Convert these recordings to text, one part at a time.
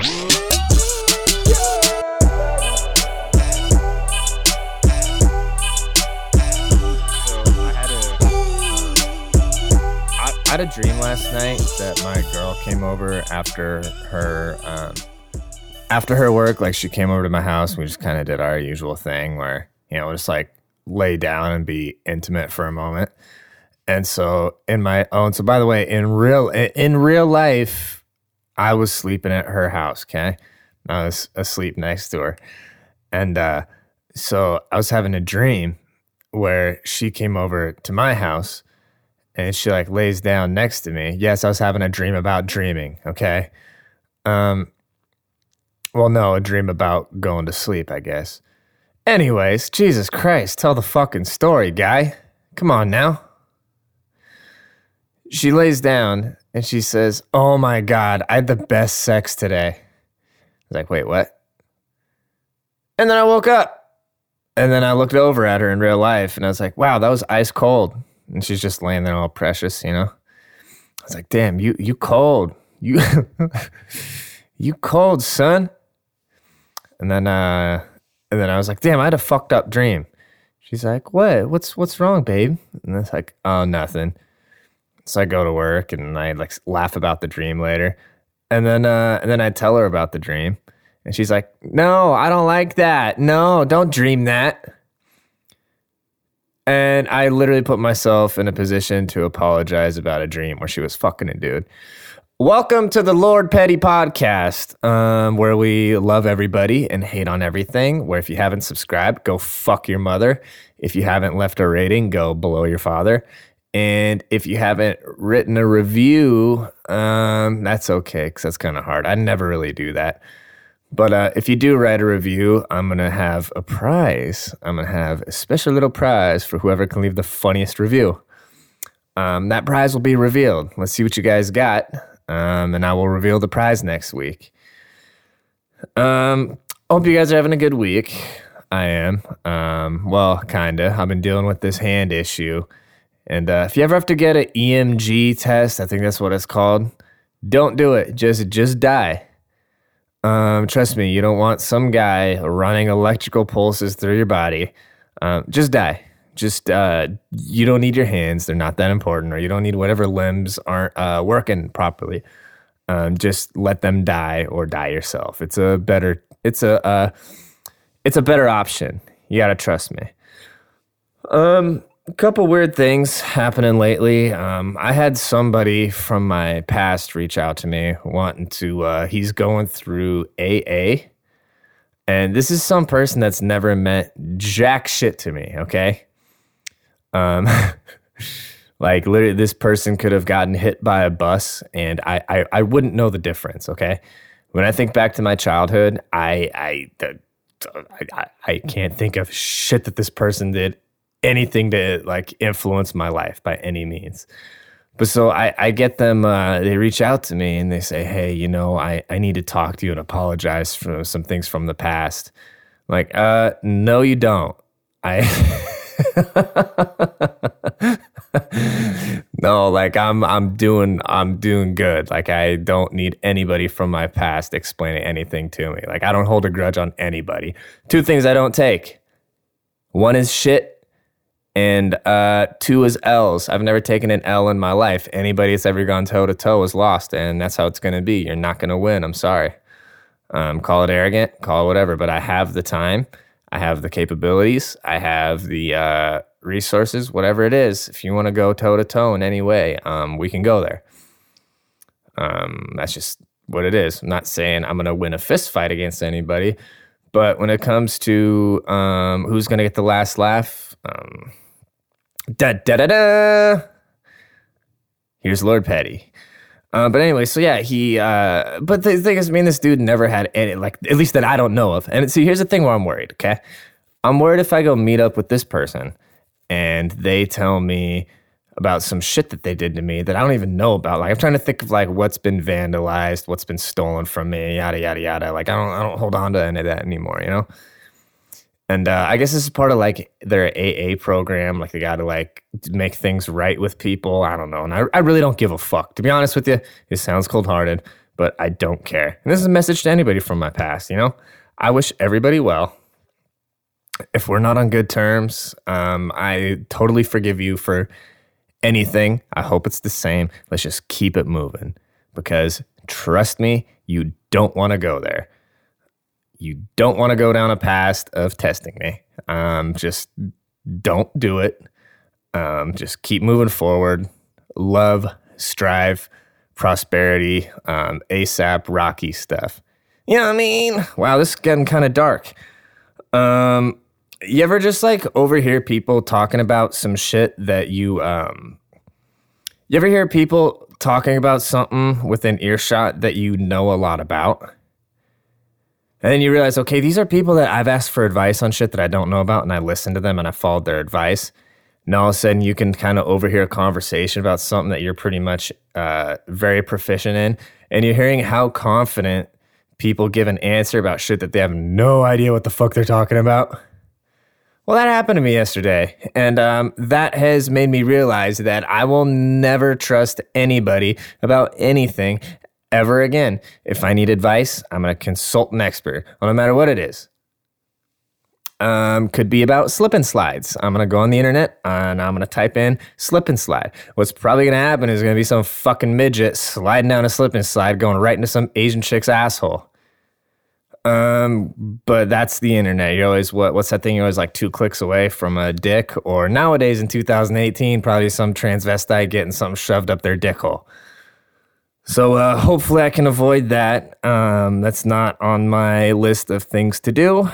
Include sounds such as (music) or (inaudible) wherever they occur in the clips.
I had a dream last night that my girl came over after her um, after her work. Like she came over to my house. We just kind of did our usual thing where you know just like lay down and be intimate for a moment. And so in my own, so by the way, in real in real life, I was sleeping at her house. Okay, I was asleep next to her, and uh, so I was having a dream where she came over to my house and she like lays down next to me. Yes, I was having a dream about dreaming, okay? Um well no, a dream about going to sleep, I guess. Anyways, Jesus Christ, tell the fucking story, guy. Come on now. She lays down and she says, "Oh my god, I had the best sex today." I was like, "Wait, what?" And then I woke up. And then I looked over at her in real life and I was like, "Wow, that was ice cold." and she's just laying there all precious, you know. I was like, "Damn, you you cold, you (laughs) you cold, son." And then uh, and then I was like, "Damn, I had a fucked up dream." She's like, "What? What's what's wrong, babe?" And it's like, "Oh, nothing." So I go to work and I like laugh about the dream later, and then uh, and then I tell her about the dream, and she's like, "No, I don't like that. No, don't dream that." And I literally put myself in a position to apologize about a dream where she was fucking a dude. Welcome to the Lord Petty podcast, um, where we love everybody and hate on everything. Where if you haven't subscribed, go fuck your mother. If you haven't left a rating, go below your father. And if you haven't written a review, um, that's okay because that's kind of hard. I never really do that. But uh, if you do write a review, I'm going to have a prize. I'm going to have a special little prize for whoever can leave the funniest review. Um, that prize will be revealed. Let's see what you guys got. Um, and I will reveal the prize next week. Um, hope you guys are having a good week. I am. Um, well, kinda. I've been dealing with this hand issue. And uh, if you ever have to get an EMG test, I think that's what it's called, don't do it. Just just die. Um, trust me, you don't want some guy running electrical pulses through your body. Um, just die. Just uh, you don't need your hands; they're not that important, or you don't need whatever limbs aren't uh, working properly. Um, just let them die or die yourself. It's a better. It's a. Uh, it's a better option. You gotta trust me. Um, a couple weird things happening lately. Um, I had somebody from my past reach out to me wanting to, uh, he's going through AA. And this is some person that's never meant jack shit to me, okay? Um, (laughs) like literally, this person could have gotten hit by a bus and I, I, I wouldn't know the difference, okay? When I think back to my childhood, I, I, the, I, I can't think of shit that this person did anything to like influence my life by any means. But so I, I get them, uh, they reach out to me and they say, Hey, you know, I, I need to talk to you and apologize for some things from the past. I'm like, uh, no, you don't. I, (laughs) no, like I'm, I'm doing, I'm doing good. Like I don't need anybody from my past explaining anything to me. Like I don't hold a grudge on anybody. Two things I don't take. One is shit and uh, two is L's. I've never taken an L in my life. Anybody that's ever gone toe to toe is lost, and that's how it's going to be. You're not going to win. I'm sorry. Um, call it arrogant, call it whatever, but I have the time, I have the capabilities, I have the uh, resources, whatever it is. If you want to go toe to toe in any way, um, we can go there. Um, that's just what it is. I'm not saying I'm going to win a fist fight against anybody, but when it comes to um, who's going to get the last laugh, um, Da da da da. Here's Lord Petty. Uh, but anyway, so yeah, he. Uh, but the thing is, me and this dude never had any, like, at least that I don't know of. And see, here's the thing where I'm worried. Okay, I'm worried if I go meet up with this person and they tell me about some shit that they did to me that I don't even know about. Like, I'm trying to think of like what's been vandalized, what's been stolen from me, yada yada yada. Like, I don't, I don't hold on to any of that anymore. You know. And uh, I guess this is part of like their AA program. Like they got to like make things right with people. I don't know. And I, I really don't give a fuck. To be honest with you, it sounds cold hearted, but I don't care. And this is a message to anybody from my past, you know? I wish everybody well. If we're not on good terms, um, I totally forgive you for anything. I hope it's the same. Let's just keep it moving because trust me, you don't want to go there. You don't want to go down a path of testing me. Um, just don't do it. Um, just keep moving forward. Love, strive, prosperity, um, ASAP, Rocky stuff. You know what I mean? Wow, this is getting kind of dark. Um, you ever just like overhear people talking about some shit that you um you ever hear people talking about something within earshot that you know a lot about? And then you realize, okay, these are people that I've asked for advice on shit that I don't know about, and I listened to them and I followed their advice. And all of a sudden, you can kind of overhear a conversation about something that you're pretty much uh, very proficient in, and you're hearing how confident people give an answer about shit that they have no idea what the fuck they're talking about. Well, that happened to me yesterday, and um, that has made me realize that I will never trust anybody about anything ever again. If I need advice, I'm going to consult an expert, no matter what it is. Um, could be about slip and slides. I'm going to go on the internet and I'm going to type in slip and slide. What's probably going to happen is going to be some fucking midget sliding down a slip and slide going right into some Asian chick's asshole. Um, but that's the internet. You're always what? What's that thing? You're always like two clicks away from a dick. Or nowadays in 2018, probably some transvestite getting something shoved up their dick hole. So uh, hopefully I can avoid that. Um, that's not on my list of things to do.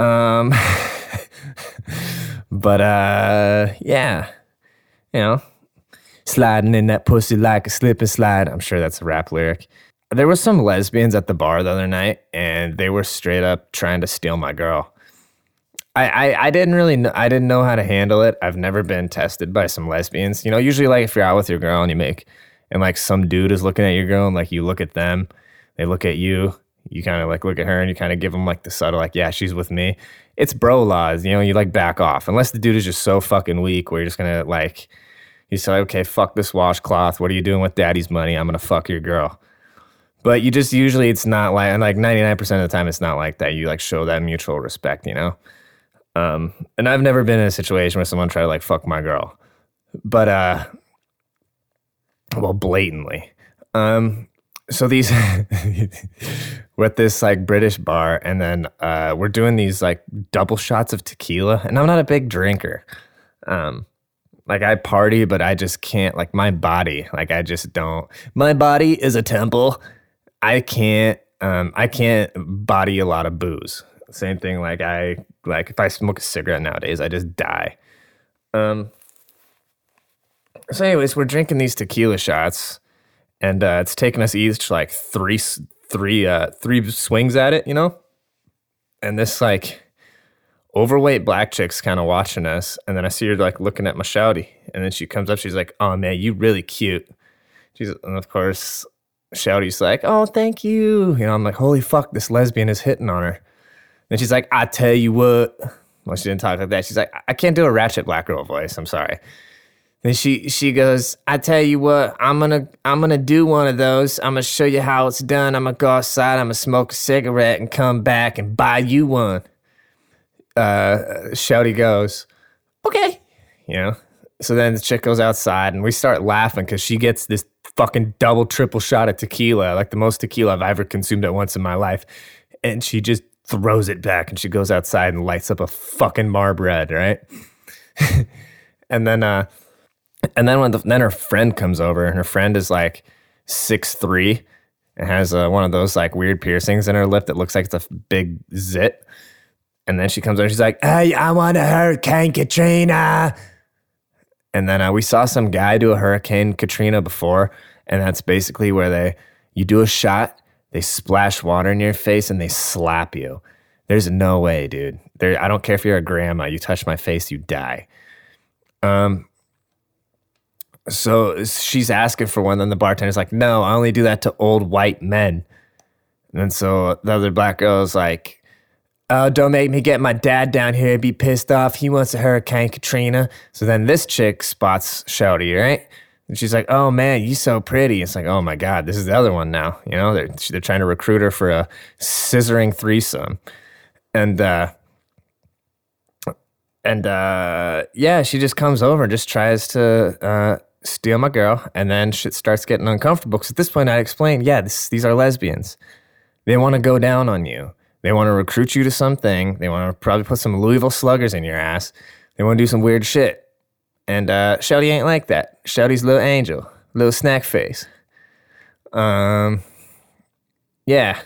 Um, (laughs) but uh, yeah, you know, sliding in that pussy like a slip and slide. I'm sure that's a rap lyric. There was some lesbians at the bar the other night, and they were straight up trying to steal my girl. I, I, I didn't really know, I didn't know how to handle it. I've never been tested by some lesbians. You know, usually like if you're out with your girl and you make and like some dude is looking at your girl and like you look at them, they look at you, you kind of like look at her and you kind of give them like the subtle, like, yeah, she's with me. It's bro laws, you know, you like back off. Unless the dude is just so fucking weak where you're just gonna like, you say, okay, fuck this washcloth. What are you doing with daddy's money? I'm gonna fuck your girl. But you just usually, it's not like, and like 99% of the time, it's not like that. You like show that mutual respect, you know? Um, and I've never been in a situation where someone tried to like fuck my girl. But, uh, well, blatantly. Um, so these (laughs) we're at this like British bar, and then uh, we're doing these like double shots of tequila, and I'm not a big drinker. Um, like I party, but I just can't. Like my body, like I just don't. My body is a temple. I can't. Um, I can't body a lot of booze. Same thing. Like I like if I smoke a cigarette nowadays, I just die. Um. So, anyways, we're drinking these tequila shots and uh, it's taken us each like three three uh three swings at it, you know. And this like overweight black chick's kind of watching us, and then I see her like looking at my shouty, and then she comes up, she's like, "Oh man, you really cute." She's and of course Shouty's like, "Oh, thank you." You know, I'm like, "Holy fuck, this lesbian is hitting on her." And she's like, "I tell you what." Well, she didn't talk like that. She's like, "I can't do a ratchet black girl voice. I'm sorry." Then she she goes, I tell you what, I'm gonna I'm gonna do one of those. I'm gonna show you how it's done. I'm gonna go outside, I'm gonna smoke a cigarette and come back and buy you one. Uh Shouty goes, Okay. You know. So then the chick goes outside and we start laughing because she gets this fucking double triple shot of tequila, like the most tequila I've ever consumed at once in my life. And she just throws it back and she goes outside and lights up a fucking marb red, right? (laughs) and then uh and then when the, then her friend comes over, and her friend is like six three and has uh, one of those like weird piercings in her lip that looks like it's a big zit. And then she comes over, she's like, "Hey, I want a Hurricane Katrina." And then uh, we saw some guy do a Hurricane Katrina before, and that's basically where they you do a shot, they splash water in your face, and they slap you. There's no way, dude. There, I don't care if you're a grandma. You touch my face, you die. Um, so she's asking for one. Then the bartender's like, no, I only do that to old white men. And so the other black girl is like, oh, don't make me get my dad down here be pissed off. He wants a Hurricane Katrina. So then this chick spots Shouty, right? And she's like, "Oh man, you so pretty." It's like, "Oh my god, this is the other one now." You know, they're they're trying to recruit her for a scissoring threesome, and uh, and uh, yeah, she just comes over and just tries to uh, steal my girl, and then shit starts getting uncomfortable. Because at this point, I explain, yeah, this, these are lesbians. They want to go down on you. They want to recruit you to something. They want to probably put some Louisville sluggers in your ass. They want to do some weird shit. And uh, Shouty ain't like that. Shouty's little angel, little snack face. Um, yeah.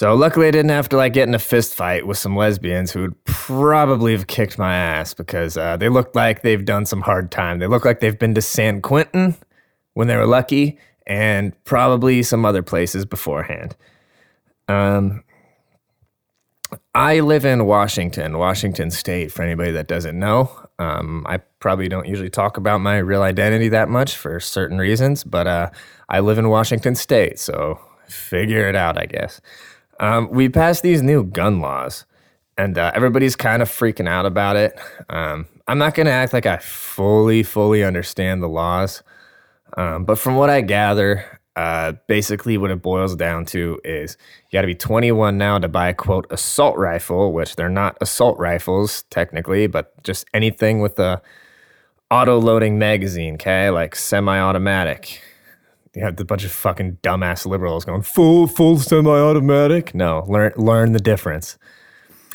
So luckily, I didn't have to like get in a fist fight with some lesbians who would probably have kicked my ass because uh, they look like they've done some hard time. They look like they've been to San Quentin when they were lucky, and probably some other places beforehand. Um, I live in Washington, Washington State. For anybody that doesn't know, um, I probably don't usually talk about my real identity that much for certain reasons, but uh, I live in Washington State, so figure it out, I guess. Um, we passed these new gun laws, and uh, everybody's kind of freaking out about it. Um, I'm not going to act like I fully, fully understand the laws, um, but from what I gather, uh, basically what it boils down to is you got to be 21 now to buy a quote assault rifle, which they're not assault rifles technically, but just anything with a auto loading magazine, okay, like semi-automatic you have a bunch of fucking dumbass liberals going full full semi-automatic. No, learn learn the difference.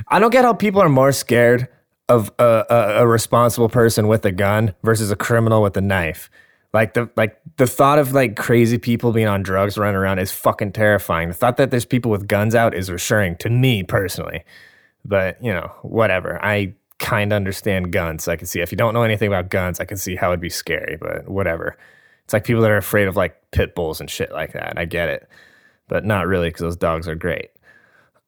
I don't get how people are more scared of a, a, a, responsible person with a gun versus a criminal with a knife. Like the like the thought of like crazy people being on drugs running around is fucking terrifying. The thought that there's people with guns out is reassuring to me personally. But you know, whatever. I kind of understand guns. I can see if you don't know anything about guns, I can see how it'd be scary. But whatever. It's like people that are afraid of like pit bulls and shit like that. I get it, but not really because those dogs are great.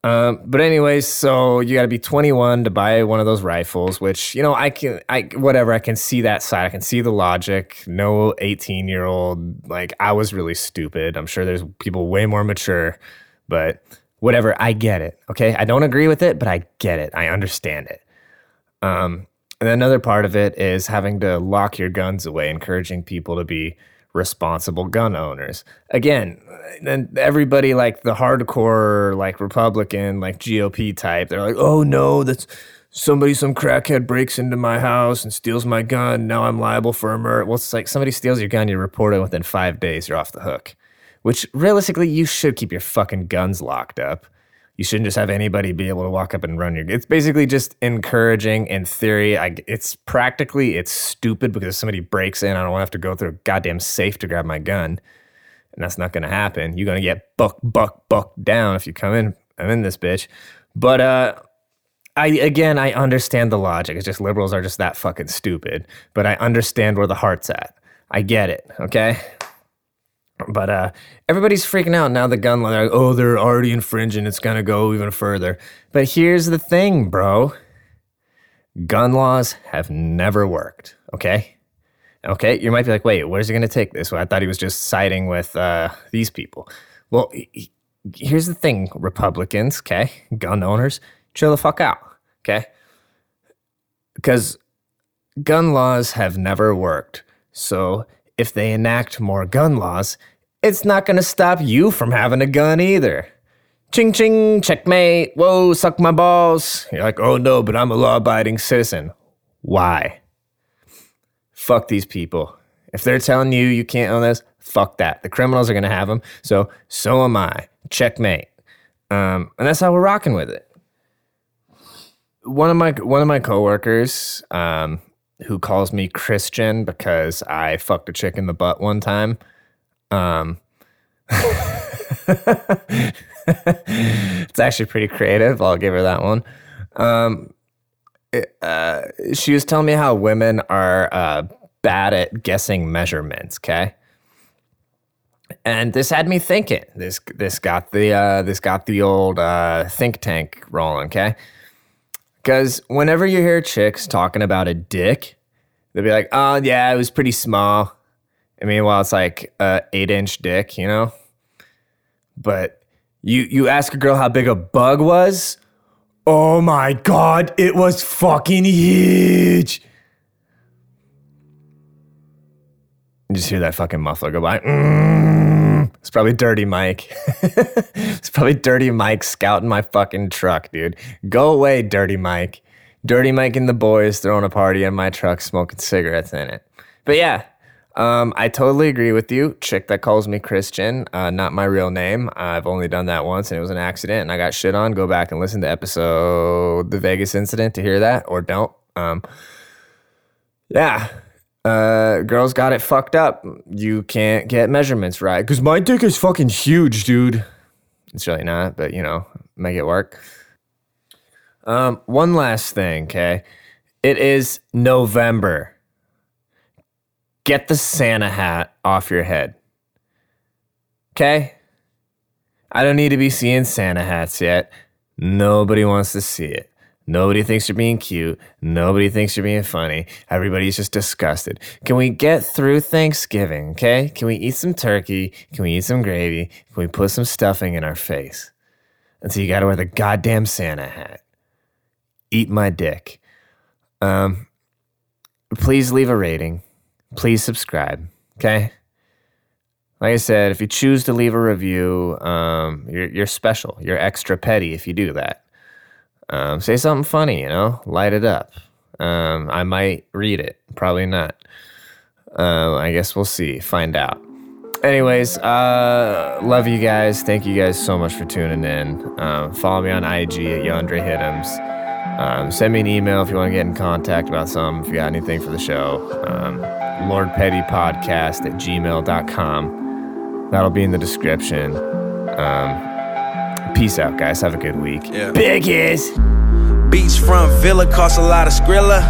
Um, but anyways, so you got to be 21 to buy one of those rifles, which you know I can, I whatever I can see that side. I can see the logic. No 18 year old like I was really stupid. I'm sure there's people way more mature, but whatever. I get it. Okay, I don't agree with it, but I get it. I understand it. Um, and another part of it is having to lock your guns away, encouraging people to be responsible gun owners. Again, then everybody like the hardcore like Republican like GOP type, they're like, "Oh no, that's somebody some crackhead breaks into my house and steals my gun. Now I'm liable for a murder." Well, it's like somebody steals your gun, you report it within 5 days, you're off the hook. Which realistically, you should keep your fucking guns locked up you shouldn't just have anybody be able to walk up and run your it's basically just encouraging in theory I, it's practically it's stupid because if somebody breaks in i don't want to have to go through a goddamn safe to grab my gun and that's not going to happen you're going to get buck buck buck down if you come in i'm in this bitch but uh I again I understand the logic. It's just liberals are just that fucking stupid. But I understand where the heart's at. I get it. Okay. But uh, everybody's freaking out now. The gun law, like, oh, they're already infringing. It's gonna go even further. But here's the thing, bro. Gun laws have never worked. Okay. Okay. You might be like, wait, where's he gonna take this? Well, I thought he was just siding with uh, these people. Well, he, here's the thing, Republicans. Okay, gun owners, chill the fuck out. Okay. Because gun laws have never worked. So if they enact more gun laws, it's not going to stop you from having a gun either. Ching ching, checkmate. Whoa, suck my balls. You're like, oh no, but I'm a law abiding citizen. Why? Fuck these people. If they're telling you you can't own this, fuck that. The criminals are going to have them. So, so am I. Checkmate. Um, and that's how we're rocking with it. One of my one of my coworkers, um, who calls me Christian because I fucked a chick in the butt one time. Um, (laughs) it's actually pretty creative. I'll give her that one. Um, it, uh, she was telling me how women are uh, bad at guessing measurements. Okay. And this had me thinking. This this got the uh, this got the old uh, think tank rolling. Okay, because whenever you hear chicks talking about a dick, they'll be like, oh, yeah, it was pretty small. I mean, it's like a eight inch dick, you know? But you, you ask a girl how big a bug was. Oh my God, it was fucking huge. just hear that fucking muffler go by. Mm. It's probably Dirty Mike. (laughs) it's probably Dirty Mike scouting my fucking truck, dude. Go away, Dirty Mike. Dirty Mike and the boys throwing a party in my truck, smoking cigarettes in it. But yeah, um, I totally agree with you. Chick that calls me Christian, uh, not my real name. I've only done that once and it was an accident and I got shit on. Go back and listen to episode The Vegas Incident to hear that or don't. Um, yeah. Uh, girls got it fucked up. You can't get measurements right. Because my dick is fucking huge, dude. It's really not, but you know, make it work. Um, one last thing, okay? It is November. Get the Santa hat off your head. Okay? I don't need to be seeing Santa hats yet. Nobody wants to see it. Nobody thinks you're being cute. Nobody thinks you're being funny. Everybody's just disgusted. Can we get through Thanksgiving, okay? Can we eat some turkey? Can we eat some gravy? Can we put some stuffing in our face? And so you gotta wear the goddamn Santa hat eat my dick. Um, please leave a rating. Please subscribe. Okay. Like I said, if you choose to leave a review, um, you're, you're special. You're extra petty if you do that. Um, say something funny, you know, light it up. Um, I might read it. Probably not. Uh, I guess we'll see. Find out. Anyways, uh, love you guys. Thank you guys so much for tuning in. Um, follow me on IG at Yandre Hittums. Um, send me an email if you want to get in contact about something, if you got anything for the show. Um, LordPettyPodcast at gmail.com. That'll be in the description. Um, peace out, guys. Have a good week. Yeah. Biggest. Beachfront villa costs a lot of skrilla.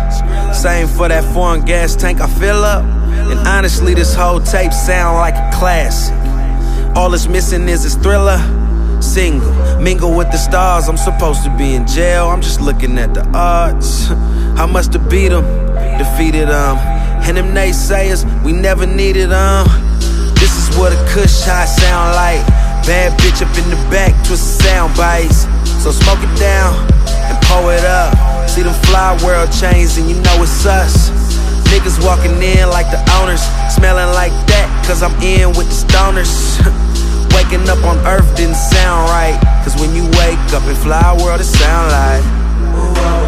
Same for that foreign gas tank I fill up. And honestly, this whole tape sound like a classic. All it's missing is a thriller. Single, mingle with the stars. I'm supposed to be in jail. I'm just looking at the odds. I must have beat them, defeated them. And them naysayers, we never needed them. This is what a kush high sound like. Bad bitch up in the back, twist sound bites. So smoke it down and pull it up. See them fly world chains and you know it's us. Niggas walking in like the owners, smelling like that, cause I'm in with the stoners. (laughs) Waking up on earth didn't sound right. Cause when you wake up in fly world, it sound like. Yeah,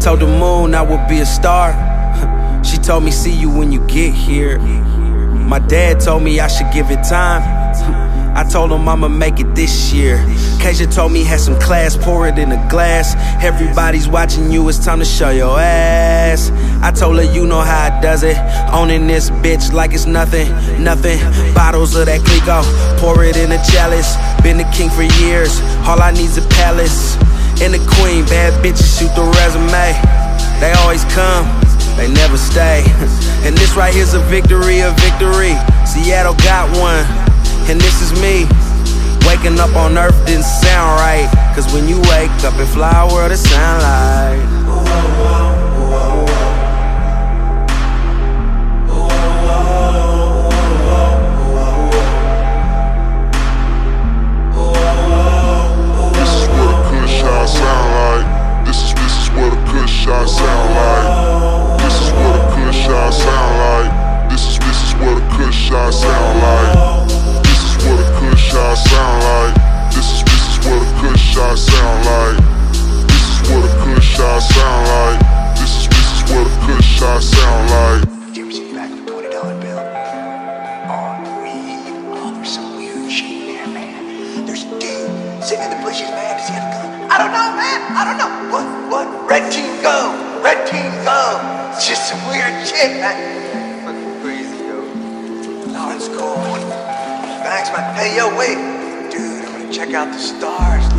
told the moon I would be a star. (laughs) She told me, see you when you get here. My dad told me I should give it time. (laughs) I told him I'ma make it this year. Keisha told me had some class, pour it in a glass. Everybody's watching you, it's time to show your ass. I told her you know how it does it. Owning this bitch like it's nothing, nothing. Bottles of that Clicquot, pour it in a chalice. Been the king for years, all I need's a palace. And the queen, bad bitches shoot the resume. They always come, they never stay. (laughs) And this right here's a victory, a victory. Seattle got one, and this is me. Waking up on earth didn't sound right. Cause when you wake up in fly world, it sound like. Shot sound like. This is what a good shot sound like. This is this is what a good shot sound like. This is what a good shot sound like. This is this is what a good shot sound like. This is what a good shot sound like. This is this is what a good shot sound like. Sitting in the bushes, man. Does he have a gun? I don't know, man. I don't know. What? Red team go. Red team go. It's just some weird shit, man. Fucking crazy, yo. No, it's cool. Thanks, man. Hey, yo, wait. Dude, I'm gonna check out the stars.